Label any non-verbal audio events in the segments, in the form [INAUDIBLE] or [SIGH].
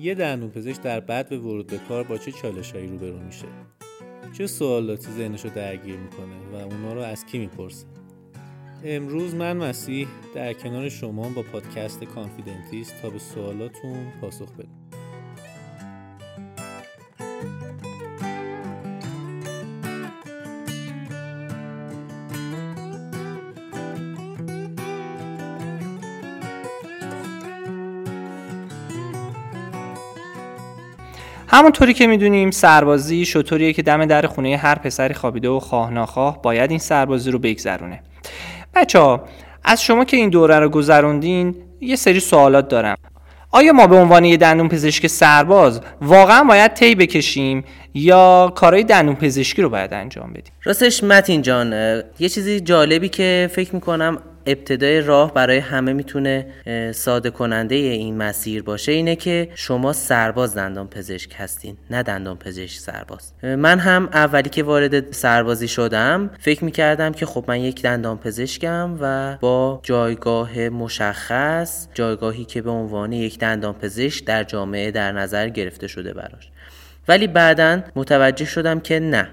یه دندون پزشک در بعد به ورود به کار با چه چالشهایی روبرو میشه؟ چه سوالاتی ذهنش رو درگیر می‌کنه و اونا رو از کی می‌پرسه؟ امروز من مسیح در کنار شما با پادکست کانفیدنتیست تا به سوالاتون پاسخ بدم. همونطوری که می‌دونیم سربازی شطوریه که دم در خونه هر پسری خوابیده و خواه ناخواه باید این سربازی رو بگذرونه. بچه ها از شما که این دوره رو گذروندین یه سری سوالات دارم. آیا ما به عنوان یه دندون پزشک سرباز واقعا باید طی بکشیم یا کارهای دندون پزشکی رو باید انجام بدیم؟ راستش متین جان یه چیزی جالبی که فکر می‌کنم ابتدای راه برای همه می‌تونه ساده کننده این مسیر باشه اینه که شما سرباز دندان پزشک هستین نه دندان پزشک سرباز. من هم اولی که وارد سربازی شدم فکر می‌کردم که خب من یک دندان پزشکم و با جایگاه مشخص جایگاهی که به عنوان یک دندان پزشک در جامعه در نظر گرفته شده براش. ولی بعدا متوجه شدم که نه.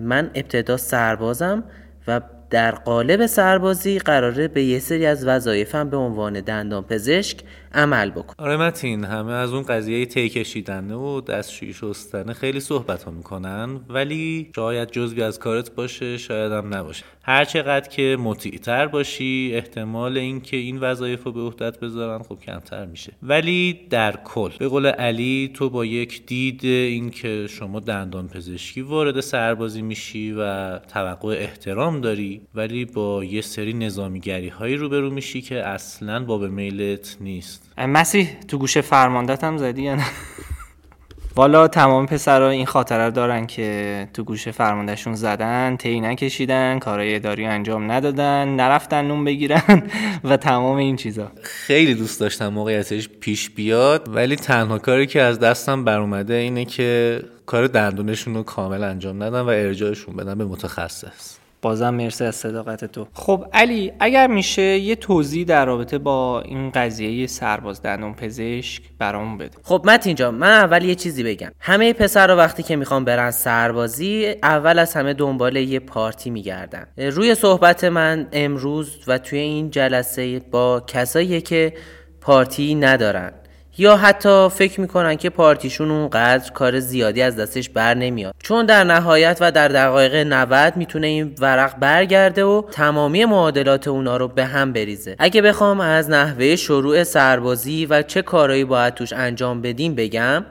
من ابتدا سربازم و در قالب سربازی قراره به یه سری از وظایفم به عنوان دندان پزشک عمل بکن. آره متین همه از اون قضیه تی کشیدنه و دستشویی شستنه خیلی صحبت ها می‌کنن ولی شاید جزوی از کارت باشه شاید هم نباشه. هر چقدر که مطیعتر باشی احتمال اینکه این وظایف رو به عهدت بذارن خب کمتر میشه. ولی در کل به قول علی تو با یک دید اینکه شما دندان پزشکی وارد سربازی میشی و توقع احترام داری ولی با یه سری نظامیگری هایی روبرو میشی که اصلا باب میلت نیست. مسیح تو گوشه فرماندت هم زدی یا نه؟ والا تمام پسرها این خاطره دارن که تو گوشه فرماندهشون زدن تی نکشیدن کارهای اداری انجام ندادن نرفتن نون بگیرن [LAUGHS] و تمام این چیزا. خیلی دوست داشتم موقعیتش پیش بیاد ولی تنها کاری که از دستم بر اومده اینه که کار دندونشون رو کامل انجام ندن و ارجاعشون بدن به متخصص. بازم مرسی از صداقت تو. خب علی اگر میشه یه توضیح در رابطه با این قضیه سرباز دندون پزشک برامون بده. خب مت اینجا من اول یه چیزی بگم. همه پسر رو وقتی که می‌خوام برن سربازی اول از همه دنبال یه پارتی میگردن. روی صحبت من امروز و توی این جلسه با کسایی که پارتی ندارن. یا حتی فکر می‌کنن که پارتیشون اونقدر کار زیادی از دستش بر نمیاد. چون در نهایت و در دقایق 90 می‌تونه این ورق برگرده و تمامی معادلات اونا رو به هم بریزه. اگه بخوام از نحوه شروع سربازی و چه کارهایی باید توش انجام بدیم بگم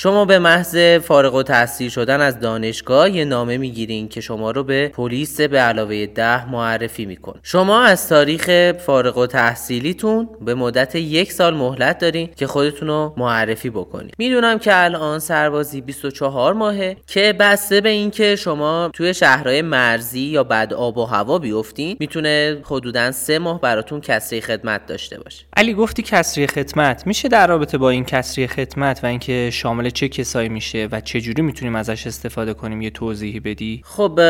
شما به محض فارغ و تحصیل شدن از دانشگاه یه نامه می‌گیرین که شما رو به پلیس به علاوه ده معرفی میکن. شما از تاریخ فارغ و تحصیلیتون به مدت یک سال مهلت دارین که خودتون رو معرفی بکنید می‌دونم که الان سربازی 24 ماهه که بسته به اینکه شما توی شهرهای مرزی یا بد آب و هوا بیفتین می‌تونه حدودا سه ماه براتون کسری خدمت داشته باشه. علی گفتی کسری خدمت. میشه در رابطه با این کسری خدمت و اینکه شامل چه کسایی میشه و چه جوری می‌تونیم ازش استفاده کنیم؟ یه توضیحی بدی؟ خب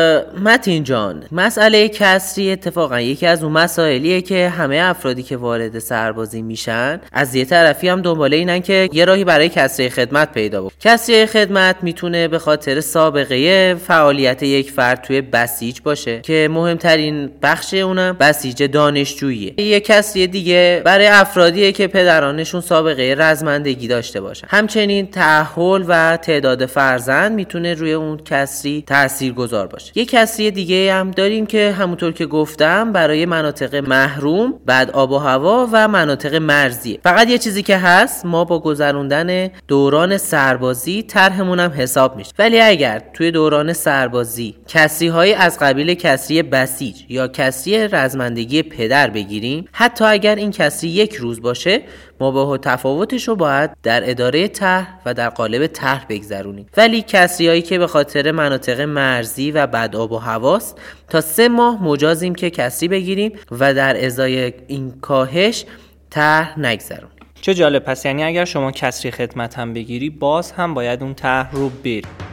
متین جان مسئله کسری اتفاقا یکی از اون مسائلیه که همه افرادی که وارد سربازی میشن از یه طرفی هم دنباله اینن که یه راهی برای کسری خدمت پیدا بکنن. کسری خدمت می‌تونه به خاطر سابقه فعالیت یک فرد توی بسیج باشه که مهمترین بخش اونم بسیج دانشجوییه یه کسری دیگه برای افرادیه که پدرانشون سابقه رزمندگی داشته باشن. همچنین تحول و تعداد فرزند می‌تونه روی اون کسری تأثیر گذار باشه. یه کسری دیگه هم داریم که همونطور که گفتم برای مناطق محروم بعد آب و هوا و مناطق مرزیه. فقط یه چیزی که هست ما با گذروندن دوران سربازی طرحمون هم حساب میشه. ولی اگر توی دوران سربازی کسری های از قبیل کسری بسیج یا کسری رزمندگی پدر بگیریم حتی اگر این کسری یک روز باشه ما با تفاوتش رو باید در اداره طرح و در قالب طرح بگذرونیم. ولی کسریایی که به خاطر مناطق مرزی و بد آب و هواست تا سه ماه مجازیم که کسری بگیریم و در ازای این کاهش طرح نگذرونیم. چه جالب. پس یعنی اگر شما کسری خدمت هم بگیری باز هم باید اون طرح رو بری.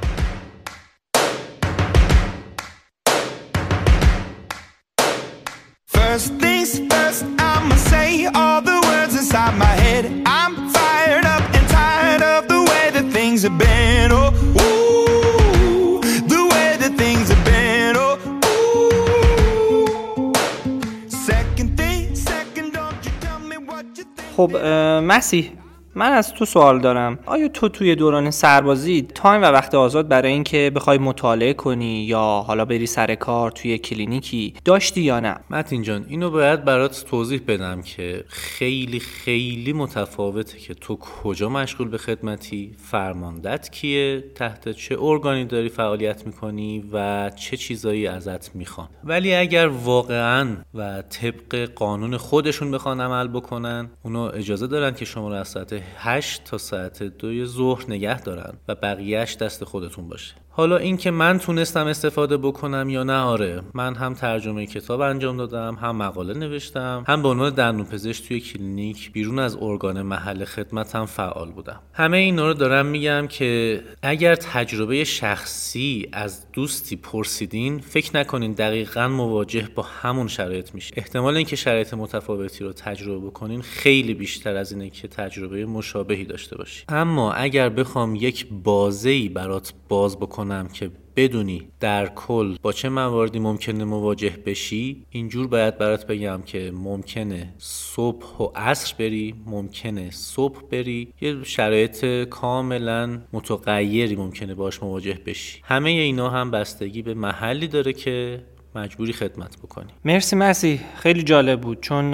خب مسیح من از تو سوال دارم. آیا تو توی دوران سربازی time و وقت آزاد برای اینکه بخوای مطالعه کنی یا حالا بری سر کار توی کلینیکی داشتی یا نه؟ متین جان اینو باید برات توضیح بدم که خیلی خیلی متفاوته که تو کجا مشغول به خدمتی فرماندت کیه تحت چه ارگانی داری فعالیت می‌کنی و چه چیزایی ازت می‌خوان. ولی اگر واقعا و طبق قانون خودشون بخوان عمل بکنن اونو اجازه دارن که شما رو از ساعت 8 تا ساعت 2 ظهر نگه دارن و بقیهش دست خودتون باشه. حالا اینکه من تونستم استفاده بکنم یا نه آره. من هم ترجمه کتاب انجام دادم هم مقاله نوشتم هم به عنوان دندونپزشک توی کلینیک بیرون از ارگان محل خدمتم فعال بودم. همه اینا رو دارم میگم که اگر تجربه شخصی از دوستی پرسیدین فکر نکنین دقیقا مواجه با همون شرایط میشه. احتمال اینکه شرایط متفاوتی رو تجربه بکنین خیلی بیشتر از اینه که تجربه مشابهی داشته باشی اما اگر بخوام یک بازه‌ای برات باز بکنم که بدونی در کل با چه مواردی ممکنه مواجه بشی اینجور باید برات بگم که ممکنه صبح و عصر بری ممکنه صبح بری. یه شرایط کاملا متغیری ممکنه باش مواجه بشی. همه اینا هم بستگی به محلی داره که مجبوری خدمت بکنی. مرسی مرسی خیلی جالب بود. چون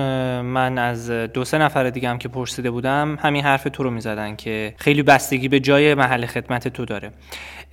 من از دو سه نفر دیگه هم که پرسیده بودم همین حرف تو رو می‌زدن که خیلی بستگی به جای محل خدمت تو داره.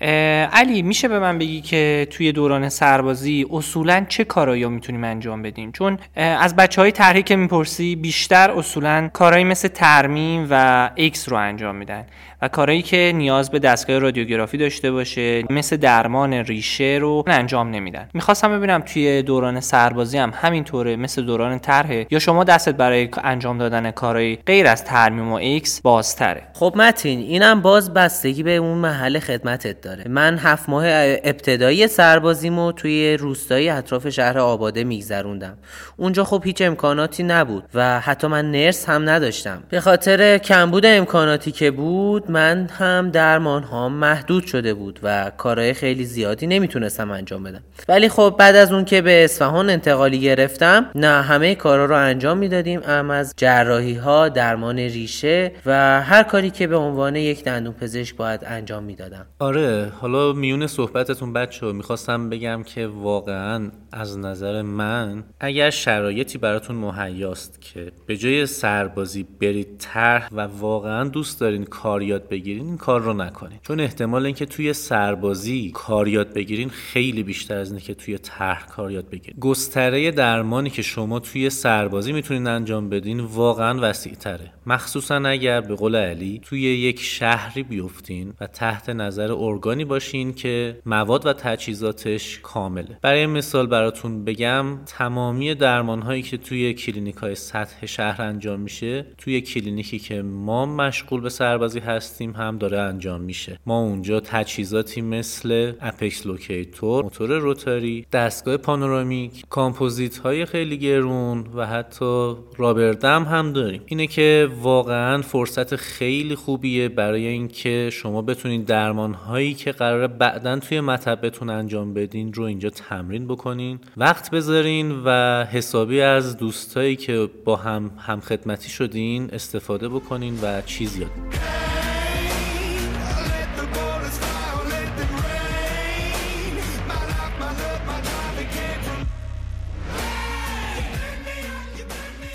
علی میشه به من بگی که توی دوران سربازی اصولا چه کارایی می‌تونیم انجام بدیم؟ چون از بچه های طرحی که می‌پرسی بیشتر اصولا کارهایی مثل ترمیم و ex رو انجام میدن و کارهایی که نیاز به دستگاه رادیوگرافی داشته باشه مثل درمان ریشه رو انجام نمیدن. می‌خواستم ببینم توی دوران سربازی هم همینطوره مثل دوران طرحه یا شما دستت برای انجام دادن کارهایی غیر از ترمیم و ex بازتره؟ خب متین اینم باز بستگی به اون محل خدمتت من هفت ماه ابتدایی سربازیمو توی روستایی اطراف شهر آباده میگذروندم. اونجا خب هیچ امکاناتی نبود و حتی من نرس هم نداشتم. به خاطر کمبود امکاناتی که بود من هم درمان ها محدود شده بود و کارهای خیلی زیادی نمی‌تونستم انجام بدم. ولی خب بعد از اون که به اصفهان انتقالی گرفتم نه همه کارا رو انجام می‌دادیم ام از جراحی ها درمان ریشه و هر کاری که به عنوان یک دندون پزشک باید انجام می‌دادم. آره حالا میون صحبتتون بچه می‌خواستم بگم که واقعا از نظر من اگر شرایطی براتون مهیاست که به جای سربازی برید طرح و واقعا دوست دارین کار یاد بگیرین این کار رو نکنین. چون احتمال اینکه توی سربازی کار یاد بگیرین خیلی بیشتر از اینه که توی طرح کار یاد بگیرین. گستره درمانی که شما توی سربازی می‌تونین انجام بدین واقعا وسیع تره مخصوصا اگر به قول علی توی یک شهری بیفتین و تحت نظر ارگانی باشین که مواد و تجهیزاتش کامله. برای مثال براتون بگم تمامی درمان هایی که توی کلینیک های سطح شهر انجام میشه توی کلینیکی که ما مشغول به سربازی هستیم هم داره انجام میشه. ما اونجا تجهیزاتی مثل apex locator موتور rotary دستگاه پانورامیک کامپوزیت های خیلی گرون و حتی rubber dam هم داریم. اینه که واقعا فرصت خیلی خوبیه برای اینکه شما بتونید درمان هایی که قراره بعدا توی مطبتون انجام بدین رو اینجا تمرین بکنین. وقت بذارین و حسابی از دوستایی که با هم هم خدمتی شدین استفاده بکنین و چیز یاد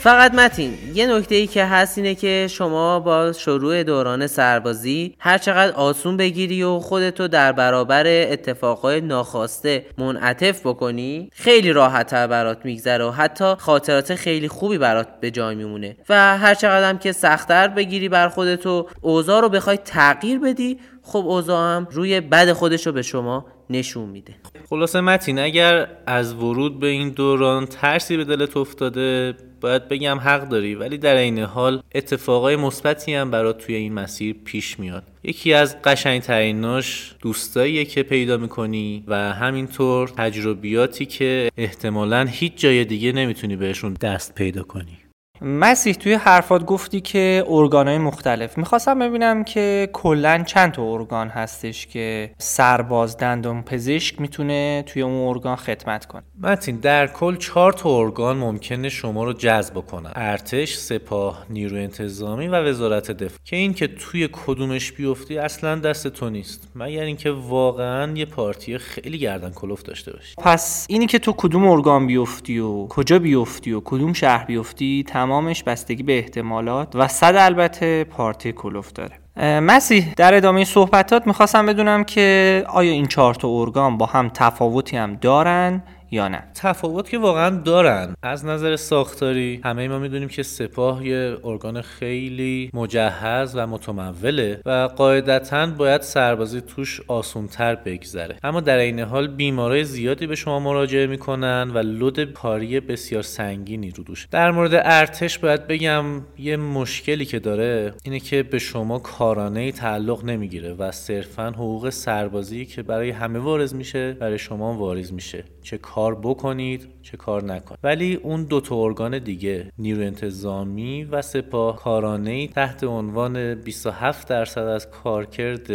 فقط متین یه نکته ای که هست اینه که شما با شروع دوران سربازی هر چقدر آسون بگیری و خودتو در برابر اتفاقای ناخواسته منعطف بکنی خیلی راحتتر برات میگذره و حتی خاطرات خیلی خوبی برات به جای میمونه و هر چقدر هم که سختتر بگیری بر خودتو اوضاع رو بخوای تغییر بدی خب اوضاع هم روی بد خودش رو به شما نشون میده. خلاصه متین اگر از ورود به این دوران ترسی به دلت افتاده باید بگم حق داری ولی در عین حال اتفاقای مثبتی هم برات توی این مسیر پیش میاد. یکی از قشنگتریناش دوستاییه که پیدا می‌کنی و همینطور تجربیاتی که احتمالا هیچ جای دیگه نمی‌تونی بهشون دست پیدا کنی. مسیح توی حرفات گفتی که ارگانهای مختلف. می‌خواستم ببینم که کلا چند تا ارگان هستش که سرباز دندون پزشک می‌تونه توی اون ارگان خدمت کنه. متین در کل چهار تا ارگان ممکنه شما رو جذب کنن ارتش سپاه نیروی انتظامی و وزارت دفاع. که این که توی کدومش بیفتی اصلا دست تو نیست. مگر اینکه واقعا یه پارتی خیلی گردن کلوف داشته باشی. پس اینی که تو کدوم ارگان بیفتی و کجا بیفتی و کدوم شهر بیفتی تمامش بستگی به احتمالات و صد البته پارتی کلوف داره. اه، مسیح در ادامه صحبتات می‌خواستم بدونم که آیا این چهار تا ارگان با هم تفاوتی هم دارن؟ یا نه. تفاوت که واقعا دارن. از نظر ساختاری همه ما می‌دونیم که سپاه یه ارگان خیلی مجهز و متموله و قاعدتا باید سربازی توش آسونتر بگذره. اما در این حال بیمارای زیادی به شما مراجعه می‌کنن و لود کاری بسیار سنگینی رو دوش. در مورد ارتش باید بگم یه مشکلی که داره اینه که به شما کارانه تعلق نمی‌گیره و صرفا حقوق سربازی که برای همه واریز میشه برای شما واریز میشه. چه کار بکنید چه کار نکنید. ولی اون دو تا ارگان دیگه نیروی انتظامی و سپاه کارانه تحت عنوان 27 درصد از کارکرد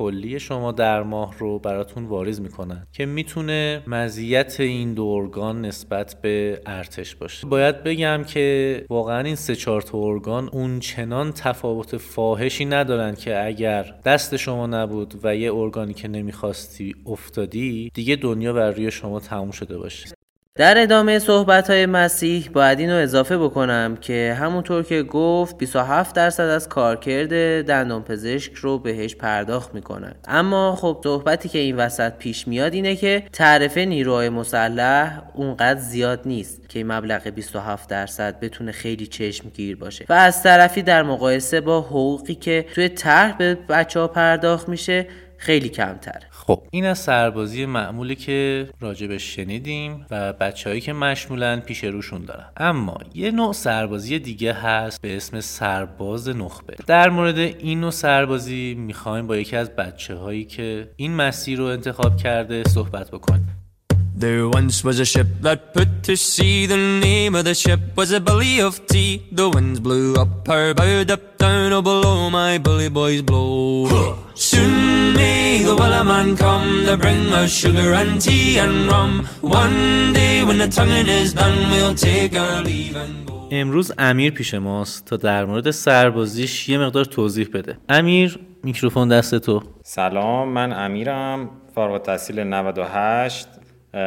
کلی شما در ماه رو براتون واریز می‌کنن که می‌تونه مزیت این دو ارگان نسبت به ارتش باشه. باید بگم که واقعا این سه چهار تا ارگان اون چنان تفاوت فاحشی ندارن که اگر دست شما نبود و یه ارگانی که نمی‌خواستی افتادی دیگه دنیا بر روی شما تموم شده باشه. در ادامه صحبت های مسیح باید اینو اضافه بکنم که همونطور که گفت 27 درصد از کارکرد دندان پزشک رو بهش پرداخت می‌کنن. اما خب صحبتی که این وسط پیش میاد اینه که تعرفه نیروهای مسلح اونقدر زیاد نیست که این مبلغ 27 درصد بتونه خیلی چشمگیر باشه. و از طرفی در مقایسه با حقوقی که توی طرح به بچه ها پرداخت میشه خیلی کمتره. خب این از سربازی معمولی که راجبش شنیدیم و بچههایی که مشمولن پیش روشون دارن. اما یه نوع سربازی دیگه هست به اسم سرباز نخبه. در مورد این نوع سربازی می‌خوایم با یکی از بچه هایی که این مسیر رو انتخاب کرده صحبت بکنیم. There once was a ship that put to sea. The name of the ship was a belly of tea. The winds blew up her bow, up down, oh below my bully boys blow. Soon may the wellerman come to bring us sugar and tea and rum. One day when the tonguing is done, we'll take our leave and go. امروز امیر پیش ماست تا در مورد سربازیش یه مقدار توضیح بده امیر میکروفون دست تو سلام من امیرم فارغ التحصیل 98 اه،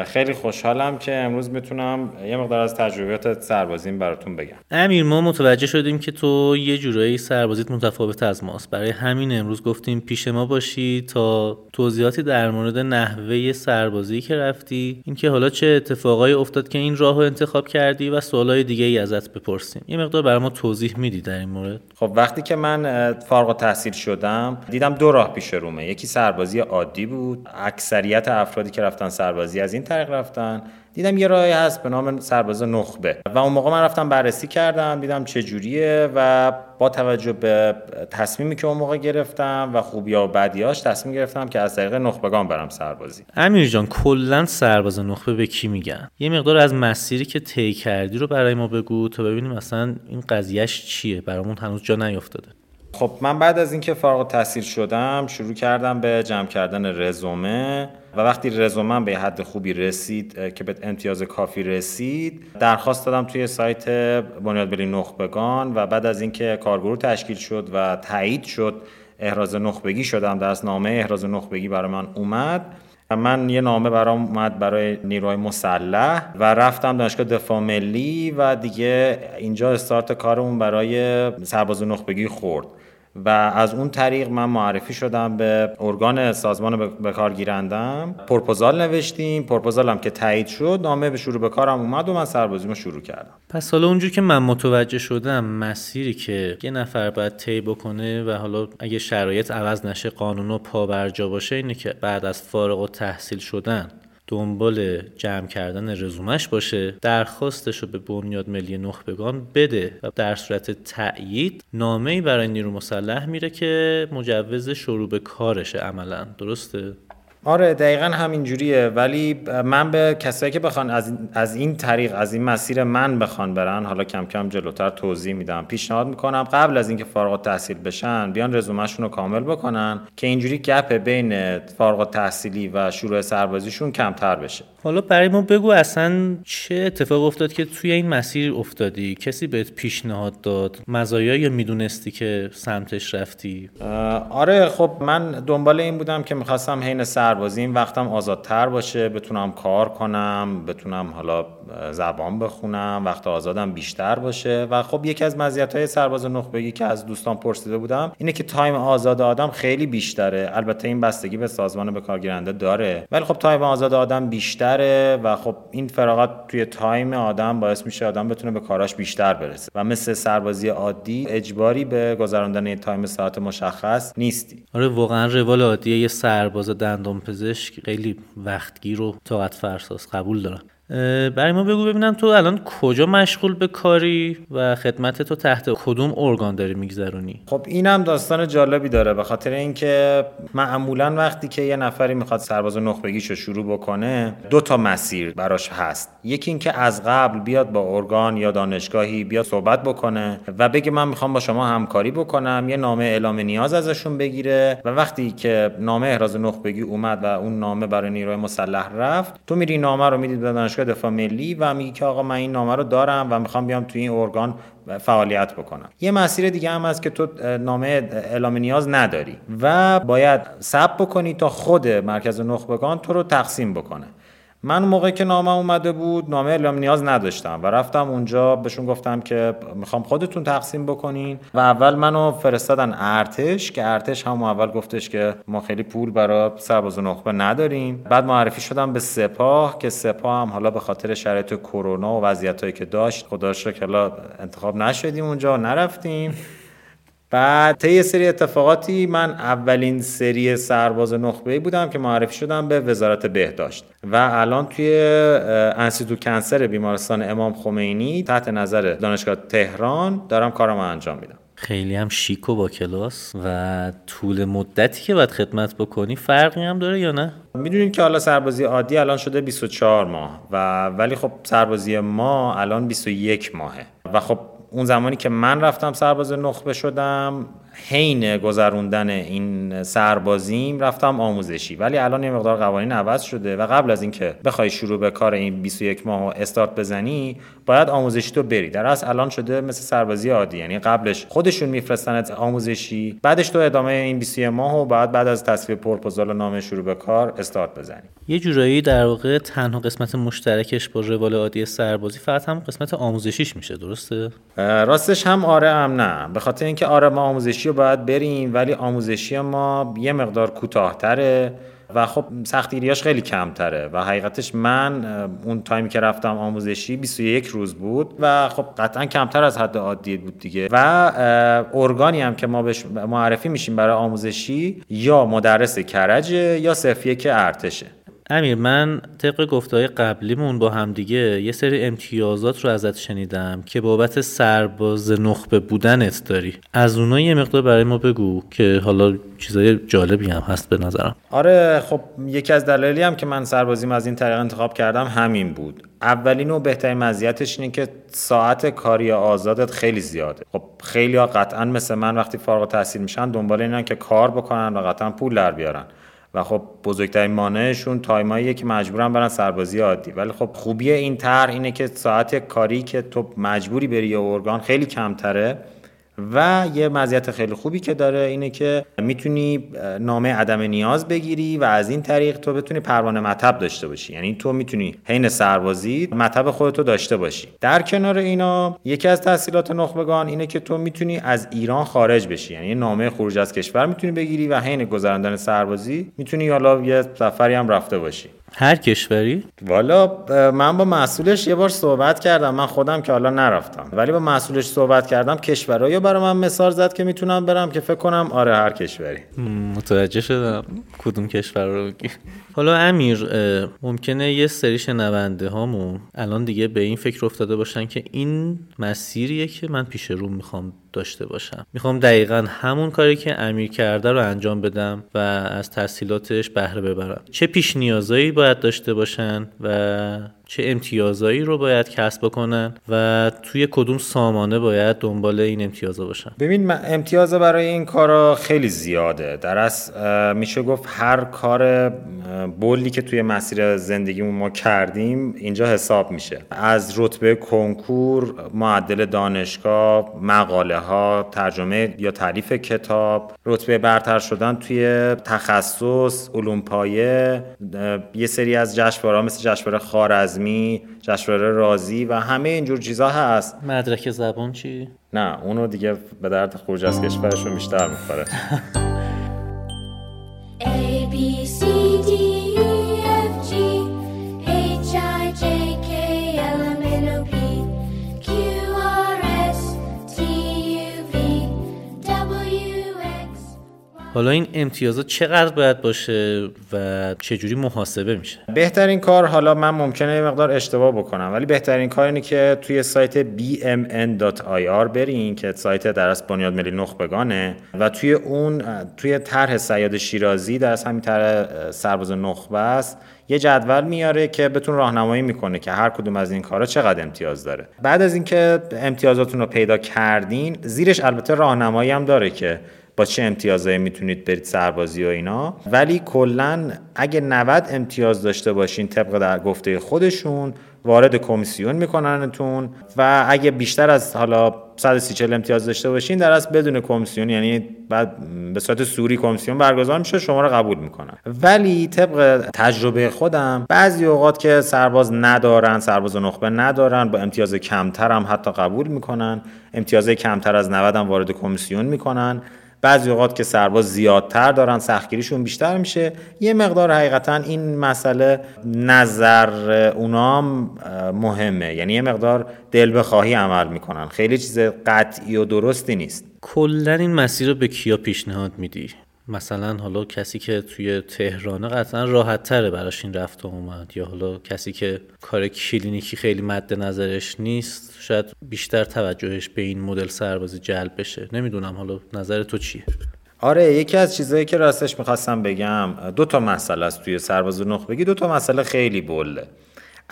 خیلی خوشحالم که امروز می‌تونم یه مقدار از تجربیات سربازیم براتون بگم. امیر ما متوجه شدیم که تو یه جورایی سربازیت متفاوت از ماست. برای همین امروز گفتیم پیش ما باشی تا توضیحاتی در مورد نحوه سربازی که رفتی اینکه حالا چه اتفاقایی افتاد که این راه رو انتخاب کردی و سوالای دیگه ای ازت بپرسیم. یه مقدار برای ما توضیح میدی در این مورد؟ خب وقتی که من فارغ التحصیل شدم دیدم دو راه پیش رومه. یکی سربازی عادی بود. اکثریت افرادی که رفتن سربازی از این طریق رفتن. دیدم یه راهی هست به نام سرباز نخبه. و اون موقع من رفتم بررسی کردم دیدم چه جوریه و با توجه به تصمیمی که اون موقع گرفتم و خوبیا و بدیاش تصمیم گرفتم که از طریق نخبگان برم سربازی. امیر جان کلا سرباز نخبه به کی میگن؟ یه مقدار از مسیری که طی کردی رو برای ما بگو تا ببینیم اصلا این قضیهش چیه؟ برامون هنوز جا نیافتاده خب من بعد از اینکه فارغ التحصیل شدم شروع کردم به جمع کردن رزومه و وقتی رزومم به حد خوبی رسید که به امتیاز کافی رسید درخواست دادم توی سایت بنیاد ملی نخبگان و بعد از اینکه کارگروه تشکیل شد و تایید شد احراز نخبگی شدم در نامه احراز نخبگی برای من اومد. من یه نامه برام اومد برای نیروهای مسلح و رفتم دانشگاه دفاع ملی و دیگه اینجا استارت کارمون برای سرباز نخبگی خورد. و از اون طریق من معرفی شدم به ارگان سازمان به- کار گیرندم پرپوزال نوشتیم پرپوزالم که تایید شد نامه به شروع به کارم اومد و من سربازیمو شروع کردم. پس حالا اونجور که من متوجه شدم مسیری که یه نفر باید طی بکنه و حالا اگه شرایط عوض نشه قانون و پابرجا باشه اینه که بعد از فارغ و تحصیل شدن دنبال جمع کردن رزومش باشه درخواستش رو به بنیاد ملی نخبگان بده و در صورت تأیید نامه ای برای نیرو مسلح میره که مجوز شروع به کارشه عملا. درسته؟ آره دقیقا همین جوریه ولی من به کسایی که بخوان از, از این طریق از این مسیر من بخوان برن حالا کم کم جلوتر توضیح میدم. پیشنهاد می‌کنم قبل از اینکه فارغ التحصیل بشن بیان رزومهشون رو کامل بکنن که اینجوری گپ بین فارغ التحصیلی و شروع سربازیشون کمتر بشه. حالا برای ما بگو اصلا چه اتفاق افتاد که توی این مسیر افتادی؟ کسی بهت پیشنهاد داد؟ مزایا یا می‌دونستی که سمتش رفتی؟ آره خب من دنبال این بودم که می‌خواستم حین سربازی این وقتم آزادتر باشه بتونم کار کنم بتونم حالا زبان بخونم وقت آزادم بیشتر باشه. و خب یکی از مزیت‌های سرباز نخبگی که از دوستان پرسیده بودم اینه که time آزاد آدم خیلی بیشتره. البته این بستگی به سازمان به کارگیرنده داره. ولی خب time آزاد آدم بیشتره و خب این فراغت توی time آدم باعث میشه آدم بتونه به کاراش بیشتر برسه. و مثل سربازی عادی اجباری به گذراندن time ساعت مشخص نیستی. آره واقعا روال عادیه یه سرباز دندان پزشک خیلی وقتگیر و طاقت فرساست قبول دارم. برای ما بگو ببینم تو الان کجا مشغول به کاری و خدمت تو تحت کدوم ارگان داری میگذرونی؟ خب اینم داستان جالبی داره. به خاطر اینکه معمولا وقتی که یه نفری می‌خواد سرباز نخبگیشو شروع بکنه دو تا مسیر براش هست. یکی اینکه از قبل بیاد با ارگان یا دانشگاهی بیاد صحبت بکنه و بگه من می‌خوام با شما همکاری بکنم یه نامه اعلام نیاز ازشون بگیره و وقتی که نامه احراز نخبگی اومد و اون نامه برای نیروی مسلح رفت تو میری نامه رو می‌دید به دانشگاه دفاع ملی و میگی که آقا من این نامه رو دارم و می‌خوام بیام توی این ارگان فعالیت بکنم. یه مسیر دیگه هم هست که تو نامه اعلام نیاز نداری و باید ثبت بکنی تا خود مرکز نخبگان تو رو تقسیم بکنه. من اون موقع که نامه اومده بود نامه اعلام نیاز نداشتم و رفتم اونجا بهشون گفتم که می‌خوام خودتون تقسیم بکنین و اول منو فرستادن ارتش که ارتش هم اول گفتش که ما خیلی پول برای سرباز نخبه نداریم. بعد معرفی شدم به سپاه که سپاه هم حالا به خاطر شرایط کرونا و وضعیتایی که داشت خدا شکر انتخاب نشدیم اونجا نرفتیم. بعد طی یه سری اتفاقاتی من اولین سری سرباز نخبه بودم که معرفی شدم به وزارت بهداشت و الان توی انستیتو کنسر بیمارستان امام خمینی تحت نظر دانشگاه تهران دارم کارم انجام میدم. خیلی هم شیک و با کلاس و طول مدتی که باید خدمت بکنی فرقی هم داره یا نه؟ می‌دونید که حالا سربازی عادی الان شده 24 ماه و ولی خب سربازی ما الان 21 ماهه و خب اون زمانی که من رفتم سرباز نخبه شدم حین گذروندن این سربازیم رفتم آموزشی. ولی الان یه مقدار قوانین عوض شده و قبل از اینکه بخوای شروع به کار این 21 ماه استارت بزنی باید آموزشی تو بری. در اصل الان شده مثل سربازی عادی یعنی قبلش خودشون میفرستنت آموزشی بعدش تو ادامه این 21 ماه و بعد بعد از تصویب پرپوزال و نامه شروع به کار استارت بزنی. یه جورایی در واقع تنها قسمت مشترکش با روال عادی سربازی فقط هم قسمت آموزشیش میشه درسته؟ راستش هم آره هم نه. به خاطر اینکه آره ما آموزشی رو باید بریم ولی آموزشی ما یه مقدار کوتاهتره و خب سختگیریاش خیلی کمتره و حقیقتش من اون تایمی که رفتم آموزشی 21 روز بود و خب قطعا کمتر از حد عادی بود دیگه. و ارگانی هم که ما بهش معرفی میشیم برای آموزشی یا مدرس کرجه یا صفیه که ارتشه. امیر من طبق گفتهای قبلیمون با همدیگه یه سری امتیازات رو ازت شنیدم که بابت سرباز نخبه بودنت داری. از اونها یه مقدار برای ما بگو که حالا چیزای جالبی هم هست به نظرم. آره خب یکی از دلایلی هم که من سربازیم از این طریق انتخاب کردم همین بود. اولین و بهترین مزیتش اینه که ساعت کاری آزادت خیلی زیاده. خب خیلی ها قطعا مثل من وقتی فارغ تحصیل میشن دنبال اینن که کار بکنن و قطعا پول در بیارن. و خب بزرگترین مانعشون تایماییه که مجبورن برن سربازی عادی. ولی خب خوبی این طرح اینه که ساعت کاری که تو مجبوری بری یه ارگان خیلی کمتره. و یه مزیت خیلی خوبی که داره اینه که می‌تونی نامه عدم نیاز بگیری و از این طریق تو بتونی پروانه مطب داشته باشی. یعنی تو می‌تونی حین سربازی مطب خودتو داشته باشی. در کنار اینا یکی از تحصیلات نخبگان اینه که تو می‌تونی از ایران خارج بشی. یعنی نامه خروج از کشور می‌تونی بگیری و حین گذراندن سربازی می‌تونی حالا یه سفری هم رفته باشی. هر کشوری؟ والا من با مسئولش یه بار صحبت کردم. من خودم که حالا نرفتم. ولی با مسئولش صحبت کردم کشورهایی برای من مثال زد که می‌تونم برم که فکر کنم آره هر کشوری. متوجه شدم کدوم کشور رو بگی حالا امیر ممکنه یه سری شنونده هامون الان دیگه به این فکر افتاده باشن که این مسیریه که من پیش رو می‌خوام داشته باشم. می‌خوام دقیقا همون کاری که امیر کرده رو انجام بدم و از تحصیلاتش بهره ببرم. چه پیش نیازایی باید داشته باشن و چه امتیازایی رو باید کسب بکنن و توی کدوم سامانه باید دنبال این امتیازا باشن. ببین امتیاز برای این کارا خیلی زیاده. در اصل میشه گفت هر کار بولی که توی مسیر زندگیمون ما کردیم اینجا حساب میشه. از رتبه کنکور معدل دانشگاه مقاله ها ترجمه یا تعلیف کتاب رتبه برتر شدن توی تخصص علوم پایه یه سری از جشنواره مثل جشنواره خارزمی جشنواره رازی و همه اینجور چیزا هست مدرک زبان چی؟ نه اونو دیگه به درد خروج از کشورشون بیشتر می‌خوره [LAUGHS] حالا این امتیازات چقدر باید باشه و چجوری محاسبه میشه؟ بهترین کار حالا من ممکنه یه مقدار اشتباه بکنم ولی بهترین کار اینه که توی سایت bmn.ir برین که سایت درس بنیاد ملی نخبگانه و توی اون توی طرح سیاد شیرازی در همین طرح سرباز نخبه است یه جدول میاره که بهتون راهنمایی می‌کنه که هر کدوم از این کارا چقدر امتیاز داره. بعد از اینکه امتیازاتون رو پیدا کردین زیرش البته راهنمایی هم داره که با چه امتیازایی می‌تونید برید سربازی و اینا. ولی کلا اگه 90 امتیاز داشته باشین طبق در گفته خودشون وارد کمیسیون میکننتون و اگه بیشتر از حالا 130 امتیاز داشته باشین در اصل بدون کمیسیون یعنی بعد به صورت سوری کمیسیون برگزار میشه شما رو قبول می‌کنن. ولی طبق تجربه خودم بعضی اوقات که سرباز ندارن سرباز نخبه ندارن با امتیاز کمتر هم حتی قبول می‌کنن امتیاز کمتر از 90 هم وارد کمیسیون می‌کنن. بعضی اوقات که سرباز زیادتر دارن سختگیریشون بیشتر میشه. یه مقدار حقیقتا این مسئله نظر اونام مهمه. یعنی یه مقدار دل بخواهی عمل می‌کنن. خیلی چیز قطعی و درستی نیست. کلا این مسیر رو به کیا پیشنهاد میدی؟ مثلا حالا کسی که توی تهرانه قطعا راحت تره براش این رفت و اومد یا حالا کسی که کار کلینیکی خیلی مد نظرش نیست شاید بیشتر توجهش به این مدل سربازی جلب بشه. نمی‌دونم حالا نظر تو چیه؟ آره یکی از چیزهایی که راستش می‌خواستم بگم دو تا مسئله است توی سرباز نخبگی. دو تا مسئله خیلی بله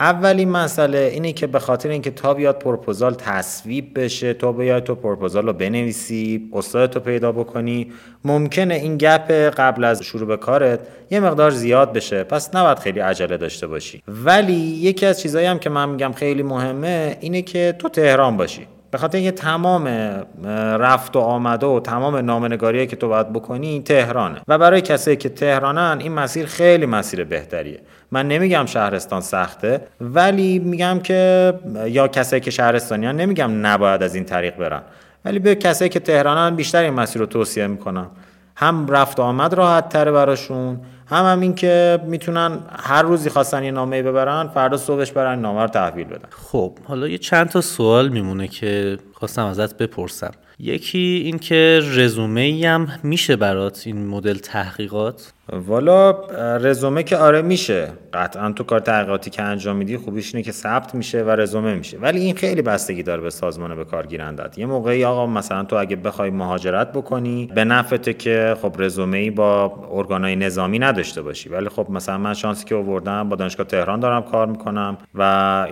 اولین مسئله اینه که به خاطر اینکه تا بیاد پروپوزال تصویب بشه تو بیای تو پروپوزال رو بنویسی استادتو پیدا بکنی. ممکنه این گپ قبل از شروع به کارت یه مقدار زیاد بشه. پس نباید خیلی عجله داشته باشی. ولی یکی از چیزهایی هم که من میگم خیلی مهمه اینه که تو تهران باشی. به خاطر اینکه تمام رفت و آمده و تمام نامنگاری که تو باید بکنی تهرانه. و برای کسایی که تهرانن این مسیر خیلی مسیر بهتریه. من نمیگم شهرستان سخته ولی میگم که یا کسایی که شهرستانیان نمیگم نباید از این طریق برن. ولی به کسایی که تهرانن بیشتر این مسیر رو توصیه می‌کنم. هم رفت و آمد راحت تره براشون هم هم این که می‌تونن هر روزی خواستن یه نامه ببرن فردا صبحش برن نامه رو تحویل بدن. خب حالا یه چند تا سوال میمونه که خواستم ازت بپرسم. یکی این که رزومه ای هم میشه برات این مدل تحقیقات؟ والا رزومه که آره میشه. قطعا تو کار تحقیقاتی که انجام میدی خوبیش اینه که ثبت میشه و رزومه میشه. ولی این خیلی بستگی داره به سازمان به کار گیرندت یه موقعی آقا مثلا تو اگه بخوای مهاجرت بکنی به نفته که خب رزومه ای با ارگانای نظامی نداشته باشی. ولی خب مثلا من شانسی که آوردم با دانشگاه تهران دارم کار می‌کنم و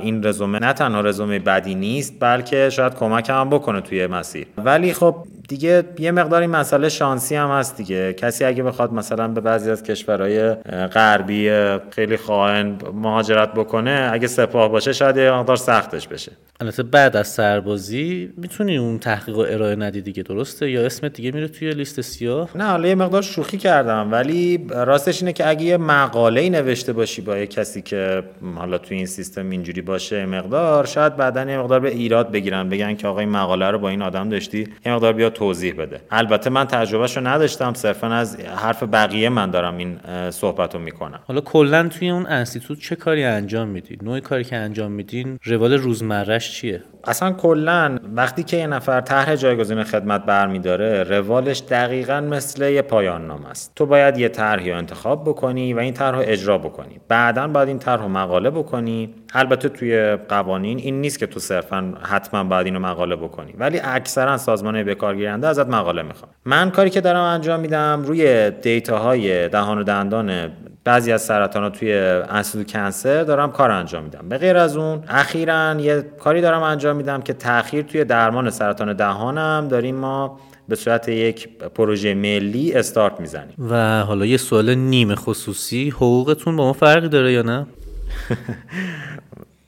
این رزومه نه تنها رزومه بدی نیست بلکه شاید کمک هم بکنه توی مسیر. ولی خب دیگه یه مقداری مسئله شانسی هم هست دیگه. کسی اگه بخواد مثلا به بعضی از کشورهای غربی خیلی خائن مهاجرت بکنه اگه سپاه باشه شاید یه مقدار سختش بشه. البته بعد از سربازی می‌تونی اون تحقیق رو ارائه ندی دیگه درسته؟ یا اسمت دیگه میره توی لیست سیاه؟ نه حالا یه مقدار شوخی کردم ولی راستش اینه که اگه یه مقاله نوشته باشی با یه کسی که حالا توی این سیستم اینجوری باشه مقدار شاید بعدا یه مقدار به ایراد بگیرن بگن که آقا این مقاله رو با این آدم داشتی یه مقدار بیا توضیح بده. البته من تجربهش رو نداشتم صرفا از حرف بقیه من دارم این صحبت رو می‌کنم. حالا کلا توی اون انستیتوت چه کاری انجام میدین نوع کاری که انجام میدین روال روزمرش چیه؟ اصلا کلا وقتی که یه نفر طرح جایگزین خدمت برمیداره روالش دقیقا مثل یه پایان نامه است. تو باید یه طرحی رو انتخاب بکنی و این طرح رو اجرا بکنی. بعدا باید این طرح رو مقاله بکنی. البته توی قوانین این نیست که تو صرفا حتما باید اینو مقاله بکنی. ولی اکثرا سازمان بکارگیرنده ازت مقاله می‌خوان. من کاری که دارم انجام میدم روی دیتاهای دهان و دندان بعضی از سرطان توی انسیتو کنسر دارم کار انجام میدم. به غیر از اون اخیرا یه کاری دارم انجام میدم که تاخیر توی درمان سرطان دهانم داریم ما به صورت یک پروژه ملی استارت می‌زنیم. و حالا یه سوال نیمه خصوصی حقوقتون با ما فرقی داره یا نه؟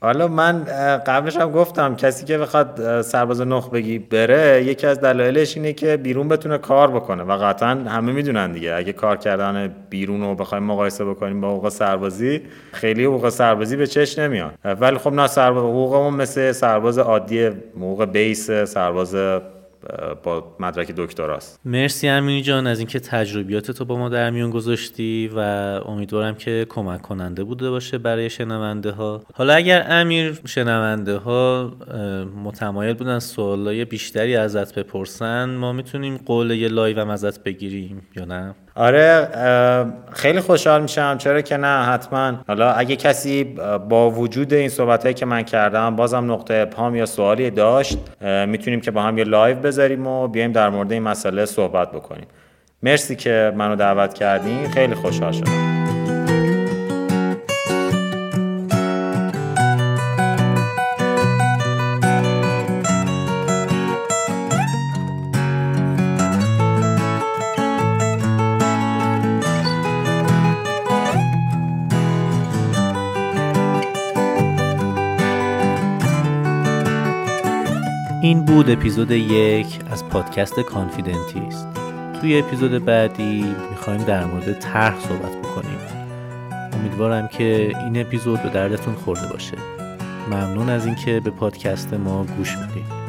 حالا من قبلش هم گفتم کسی که بخواد سرباز نخبگی بره یکی از دلایلش اینه که بیرون بتونه کار بکنه و قطعا همه می‌دونن دیگه. اگه کار کردن بیرون رو بخوایم مقایسه بکنیم با حقوق سربازی خیلی حقوق سربازی به چشم نمیاد. ولی خب نه سرباز حقوقمون مثل سرباز عادی حقوق base سرباز با مدرک دکتراست مرسی امینی جان از اینکه تجربیات تو با ما در میون گذاشتی و امیدوارم که کمک کننده بوده باشه برای شنونده ها حالا اگر امیر شنونده ها متمایل بودن سوالای بیشتری ازت بپرسن ما می‌تونیم قول یه live هم ازت بگیریم یا نه؟ آره خیلی خوشحال میشم. چرا که نه حتما. حالا اگه کسی با وجود این صحبت که من کردم بازم نقطه ابهام یا سوالی داشت می‌تونیم که با هم یه لایو بذاریم و بیایم در مورد این مسئله صحبت بکنیم. مرسی که منو دعوت کردین. خیلی خوشحال شدم. اپیزود یک از پادکست کانفیدنتیست. توی اپیزود بعدی می‌خوایم در مورد طرح صحبت بکنیم. امیدوارم که این اپیزود به دردتون خورده باشه. ممنون از اینکه به پادکست ما گوش می‌دید.